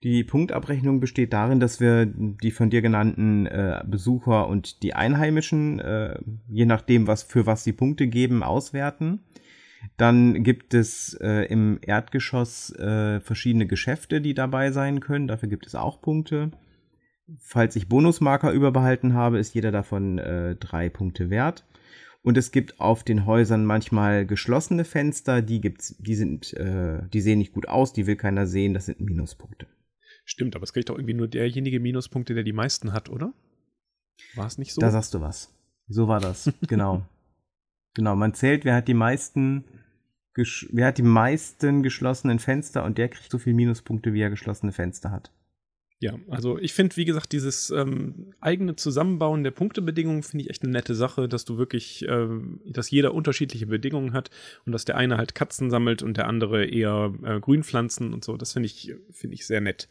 Die Punktabrechnung besteht darin, dass wir die von dir genannten äh, Besucher und die Einheimischen, äh, je nachdem, was für was die Punkte geben, auswerten. Dann gibt es äh, im Erdgeschoss äh, verschiedene Geschäfte, die dabei sein können. Dafür gibt es auch Punkte. Falls ich Bonusmarker überbehalten habe, ist jeder davon äh, drei Punkte wert. Und es gibt auf den Häusern manchmal geschlossene Fenster, die gibt's, die sind, äh, die sehen nicht gut aus, die will keiner sehen, das sind Minuspunkte. Stimmt, aber es kriegt doch irgendwie nur derjenige Minuspunkte, der die meisten hat, oder? War es nicht so? Da sagst du was. So war das, genau. [laughs] Genau, man zählt, wer hat die meisten, wer hat die meisten geschlossenen Fenster und der kriegt so viel Minuspunkte, wie er geschlossene Fenster hat. Ja, also ich finde, wie gesagt, dieses ähm, eigene Zusammenbauen der Punktebedingungen finde ich echt eine nette Sache, dass du wirklich, ähm, dass jeder unterschiedliche Bedingungen hat und dass der eine halt Katzen sammelt und der andere eher äh, Grünpflanzen und so. Das finde ich, finde ich sehr nett.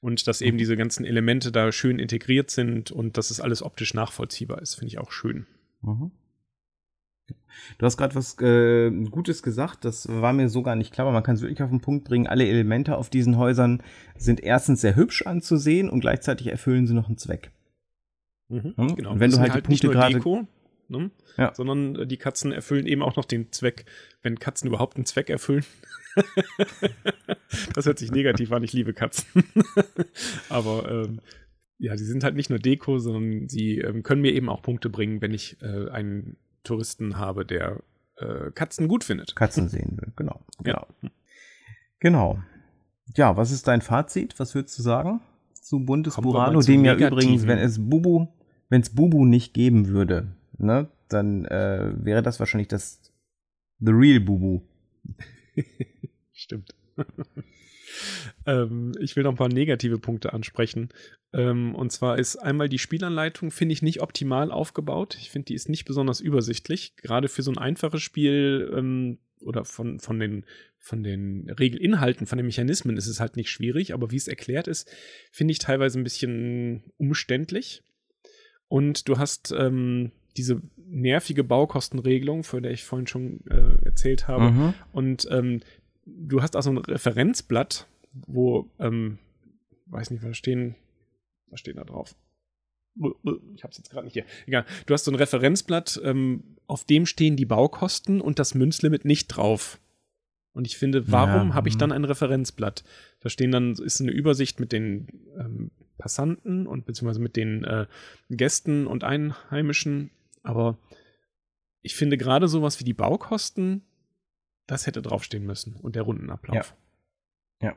Und dass eben diese ganzen Elemente da schön integriert sind und dass es alles optisch nachvollziehbar ist, finde ich auch schön. Mhm. Du hast gerade was äh, Gutes gesagt, das war mir so gar nicht klar, aber man kann es wirklich auf den Punkt bringen. Alle Elemente auf diesen Häusern sind erstens sehr hübsch anzusehen und gleichzeitig erfüllen sie noch einen Zweck. Mhm, Hm? Genau. Und wenn das du halt die nicht nur gerade- Deko, ne? Ja. sondern äh, die Katzen erfüllen eben auch noch den Zweck, wenn Katzen überhaupt einen Zweck erfüllen. [laughs] das hört sich negativ an, ich liebe Katzen. [laughs] Aber ähm, ja, die sind halt nicht nur Deko, sondern sie ähm, können mir eben auch Punkte bringen, wenn ich äh, einen Touristen habe, der äh, Katzen gut findet. Katzen sehen will. Genau. [laughs] Ja. Genau. Genau. Ja, was ist dein Fazit? Was würdest du sagen zu Buntes mal Burano, dem ja Negativen. übrigens, wenn es Bubu, wenn es Bubu nicht geben würde, ne, dann äh, wäre das wahrscheinlich das The Real Bubu. [laughs] Stimmt. Ähm, ich will noch ein paar negative Punkte ansprechen. Ähm, und zwar ist einmal die Spielanleitung, finde ich, nicht optimal aufgebaut. Ich finde, die ist nicht besonders übersichtlich. Gerade für so ein einfaches Spiel ähm, oder von, von, den, von den Regelinhalten, von den Mechanismen ist es halt nicht schwierig, aber wie es erklärt ist, finde ich teilweise ein bisschen umständlich. Und du hast ähm, diese nervige Baukostenregelung, von der ich vorhin schon äh, erzählt habe. Mhm. Und ähm, du hast auch so ein Referenzblatt, wo, ähm, weiß nicht, was stehen, was steht da drauf? Ich habe es jetzt gerade nicht hier. Egal. Du hast so ein Referenzblatt, ähm, auf dem stehen die Baukosten und das Münzlimit nicht drauf. Und ich finde, warum Ja, habe ich dann ein Referenzblatt? Da stehen dann, ist eine Übersicht mit den ähm, Passanten und beziehungsweise mit den äh, Gästen und Einheimischen, aber ich finde gerade sowas wie die Baukosten, das hätte draufstehen müssen und der Rundenablauf. Ja. ja.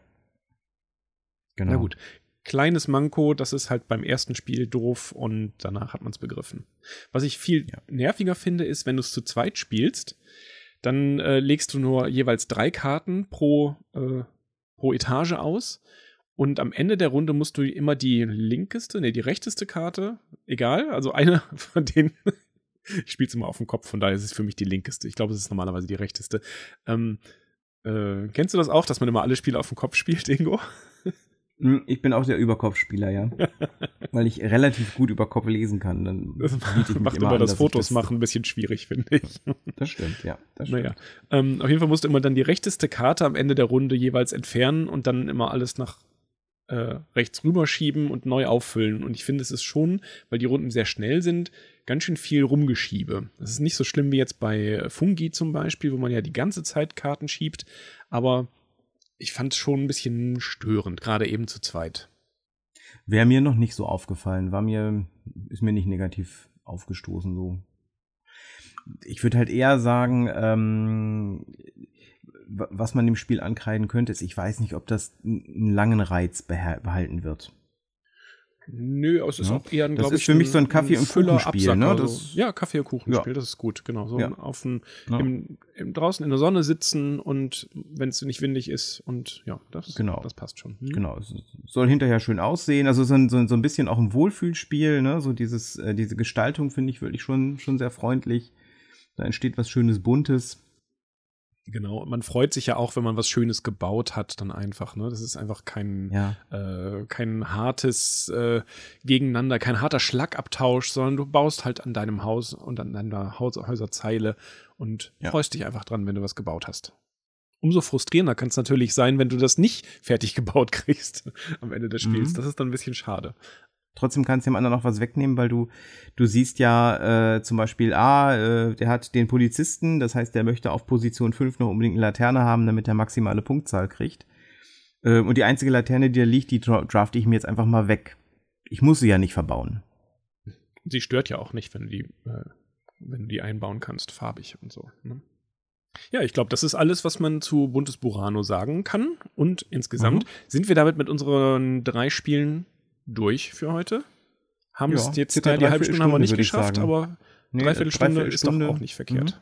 Genau. Na gut. Kleines Manko, das ist halt beim ersten Spiel doof und danach hat man es begriffen. Was ich viel ja. nerviger finde, ist, wenn du es zu zweit spielst, dann äh, legst du nur jeweils drei Karten pro, äh, pro Etage aus. Und am Ende der Runde musst du immer die linkeste, nee, die rechteste Karte, egal, also eine [laughs] von denen, ich spiele es immer auf dem Kopf, von daher ist es für mich die linkeste. Ich glaube, es ist normalerweise die rechteste. Ähm, äh, kennst du das auch, dass man immer alle Spiele auf dem Kopf spielt, Ingo? Hm, ich bin auch der Überkopfspieler, ja. [laughs] Weil ich relativ gut über Kopf lesen kann. Dann das macht immer, immer das Fotos das machen ein bisschen schwierig, [laughs] finde ich. Das stimmt, ja. Das stimmt. Naja. Ähm, auf jeden Fall musst du immer dann die rechteste Karte am Ende der Runde jeweils entfernen und dann immer alles nach äh, rechts rüberschieben und neu auffüllen. Und ich finde, es ist schon, weil die Runden sehr schnell sind, ganz schön viel Rumgeschiebe. Das ist nicht so schlimm wie jetzt bei Fungi zum Beispiel, wo man ja die ganze Zeit Karten schiebt, aber ich fand es schon ein bisschen störend, gerade eben zu zweit. Wäre mir noch nicht so aufgefallen, war mir, ist mir nicht negativ aufgestoßen so. Ich würde halt eher sagen, ähm, was man dem Spiel ankreiden könnte, ist, ich weiß nicht, ob das einen langen Reiz behalten wird. Nö, es ist ja. auch eher ein, glaube ich. Für mich so ein Kaffee- und Kuchenspiel, ne? Das, ja, Kaffee- und Kuchenspiel, ja. das ist gut, genau. So ja. auf ein, im, im, draußen in der Sonne sitzen und wenn es nicht windig ist und ja, das, genau. das passt schon. Hm? Genau, es soll hinterher schön aussehen. Also so ein, so, so ein bisschen auch ein Wohlfühlspiel, ne? So dieses, äh, diese Gestaltung finde ich wirklich schon, schon sehr freundlich. Da entsteht was Schönes, Buntes. Genau, man freut sich ja auch, wenn man was Schönes gebaut hat, dann einfach. Ne? Das ist einfach kein, ja. äh, kein hartes äh, Gegeneinander, kein harter Schlagabtausch, sondern du baust halt an deinem Haus und an deiner Haus Häuserzeile und ja. freust dich einfach dran, wenn du was gebaut hast. Umso frustrierender kann es natürlich sein, wenn du das nicht [laughs] fertig gebaut kriegst am Ende des Spiels. Mhm. Das ist dann ein bisschen schade. Trotzdem kannst du dem anderen noch was wegnehmen, weil du, du siehst ja äh, zum Beispiel, ah, äh, der hat den Polizisten, das heißt, der möchte auf Position 5 noch unbedingt eine Laterne haben, damit er maximale Punktzahl kriegt. Äh, und die einzige Laterne, die da liegt, die draft ich mir jetzt einfach mal weg. Ich muss sie ja nicht verbauen. Sie stört ja auch nicht, wenn du die, äh, wenn du die einbauen kannst, farbig und so. Ne? Ja, ich glaube, das ist alles, was man zu Buntes Burano sagen kann. Und insgesamt mhm. sind wir damit mit unseren drei Spielen durch für heute. Haben es jetzt, ja, die halbe Stunde haben wir nicht geschafft, aber nee, dreiviertel Stunde ist doch auch nicht verkehrt.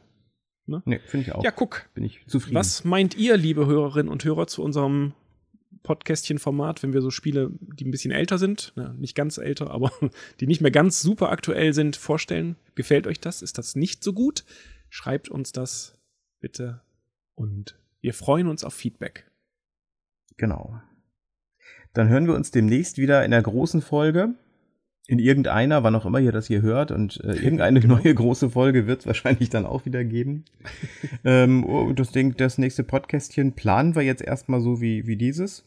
Mhm. Ne? Nee, finde ich auch. Ja, guck. Bin ich zufrieden. Was meint ihr, liebe Hörerinnen und Hörer, zu unserem Podcastchen-Format, wenn wir so Spiele, die ein bisschen älter sind, na, nicht ganz älter, aber [laughs] die nicht mehr ganz super aktuell sind, vorstellen? Gefällt euch das? Ist das nicht so gut? Schreibt uns das bitte und wir freuen uns auf Feedback. Genau. Dann hören wir uns demnächst wieder in der großen Folge. In irgendeiner, wann auch immer ihr das hier hört. Und äh, [laughs] irgendeine genau. neue große Folge wird es wahrscheinlich dann auch wieder geben. [laughs] ähm, oh, das, Ding, das nächste Podcastchen planen wir jetzt erstmal so wie, wie dieses.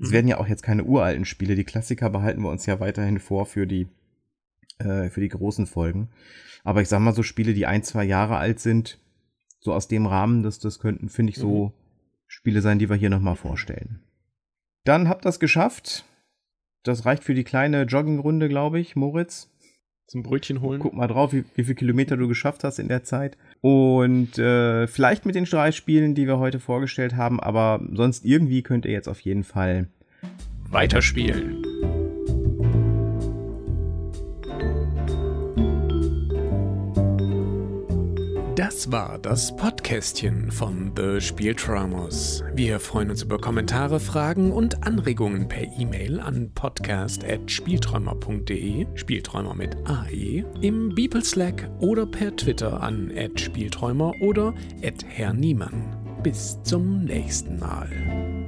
Es mhm. werden ja auch jetzt keine uralten Spiele. Die Klassiker behalten wir uns ja weiterhin vor für die, äh, für die großen Folgen. Aber ich sag mal so Spiele, die ein, zwei Jahre alt sind, so aus dem Rahmen, das, das könnten, finde ich, so mhm. Spiele sein, die wir hier nochmal vorstellen. Dann habt ihr es geschafft. Das reicht für die kleine Joggingrunde, glaube ich, Moritz. Zum Brötchen holen. Guck mal drauf, wie, wie viele Kilometer du geschafft hast in der Zeit. Und äh, vielleicht mit den drei Spielen, die wir heute vorgestellt haben, aber sonst irgendwie könnt ihr jetzt auf jeden Fall weiterspielen. Das war das Podcastchen von The Spielträumers. Wir freuen uns über Kommentare, Fragen und Anregungen per E-Mail an podcast.spielträumer.de, Spielträumer mit AE, im Beeple Slack oder per Twitter an Spielträumer oder Herr Niemann. Bis zum nächsten Mal.